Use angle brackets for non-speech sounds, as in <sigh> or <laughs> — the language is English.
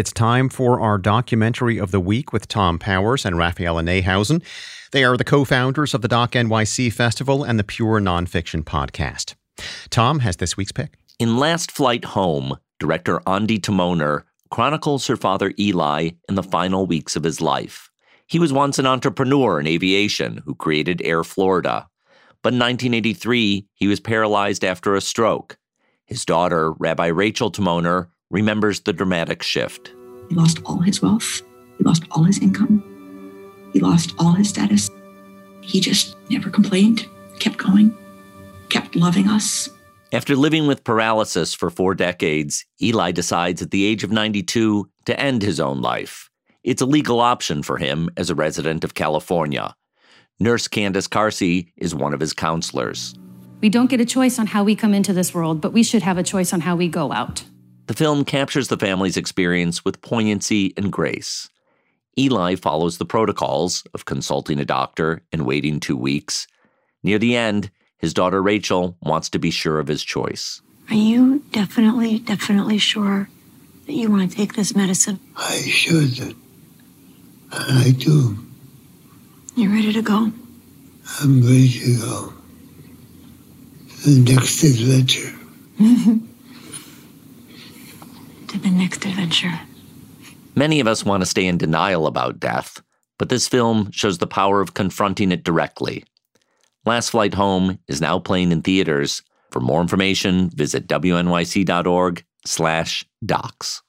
It's time for our documentary of the week with Tom Powers and Raphaela Neihausen. They are the co founders of the Doc NYC Festival and the Pure Nonfiction Podcast. Tom has this week's pick. In Last Flight Home, director Ondi Timoner chronicles her father Eli in the final weeks of his life. He was once an entrepreneur in aviation who created Air Florida. But in 1983, he was paralyzed after a stroke. His daughter, Rabbi Rachel Timoner, remembers the dramatic shift. He lost all his wealth, he lost all his income, he lost all his status. He just never complained, kept going, kept loving us. After living with paralysis for four decades, Eli decides at the age of 92 to end his own life. It's a legal option for him as a resident of California. Nurse Candace Carsey is one of his counselors. We don't get a choice on how we come into this world, but we should have a choice on how we go out. The film captures the family's experience with poignancy and grace. Eli follows the protocols of consulting a doctor and waiting two weeks. Near the end, his daughter Rachel wants to be sure of his choice. Are you definitely, definitely sure that you want to take this medicine? I should. I do. You ready to go? I'm ready to go. The next adventure. <laughs> the next adventure. Many of us want to stay in denial about death, but this film shows the power of confronting it directly. Last Flight Home is now playing in theaters. For more information, visit wnyc.org slash docs.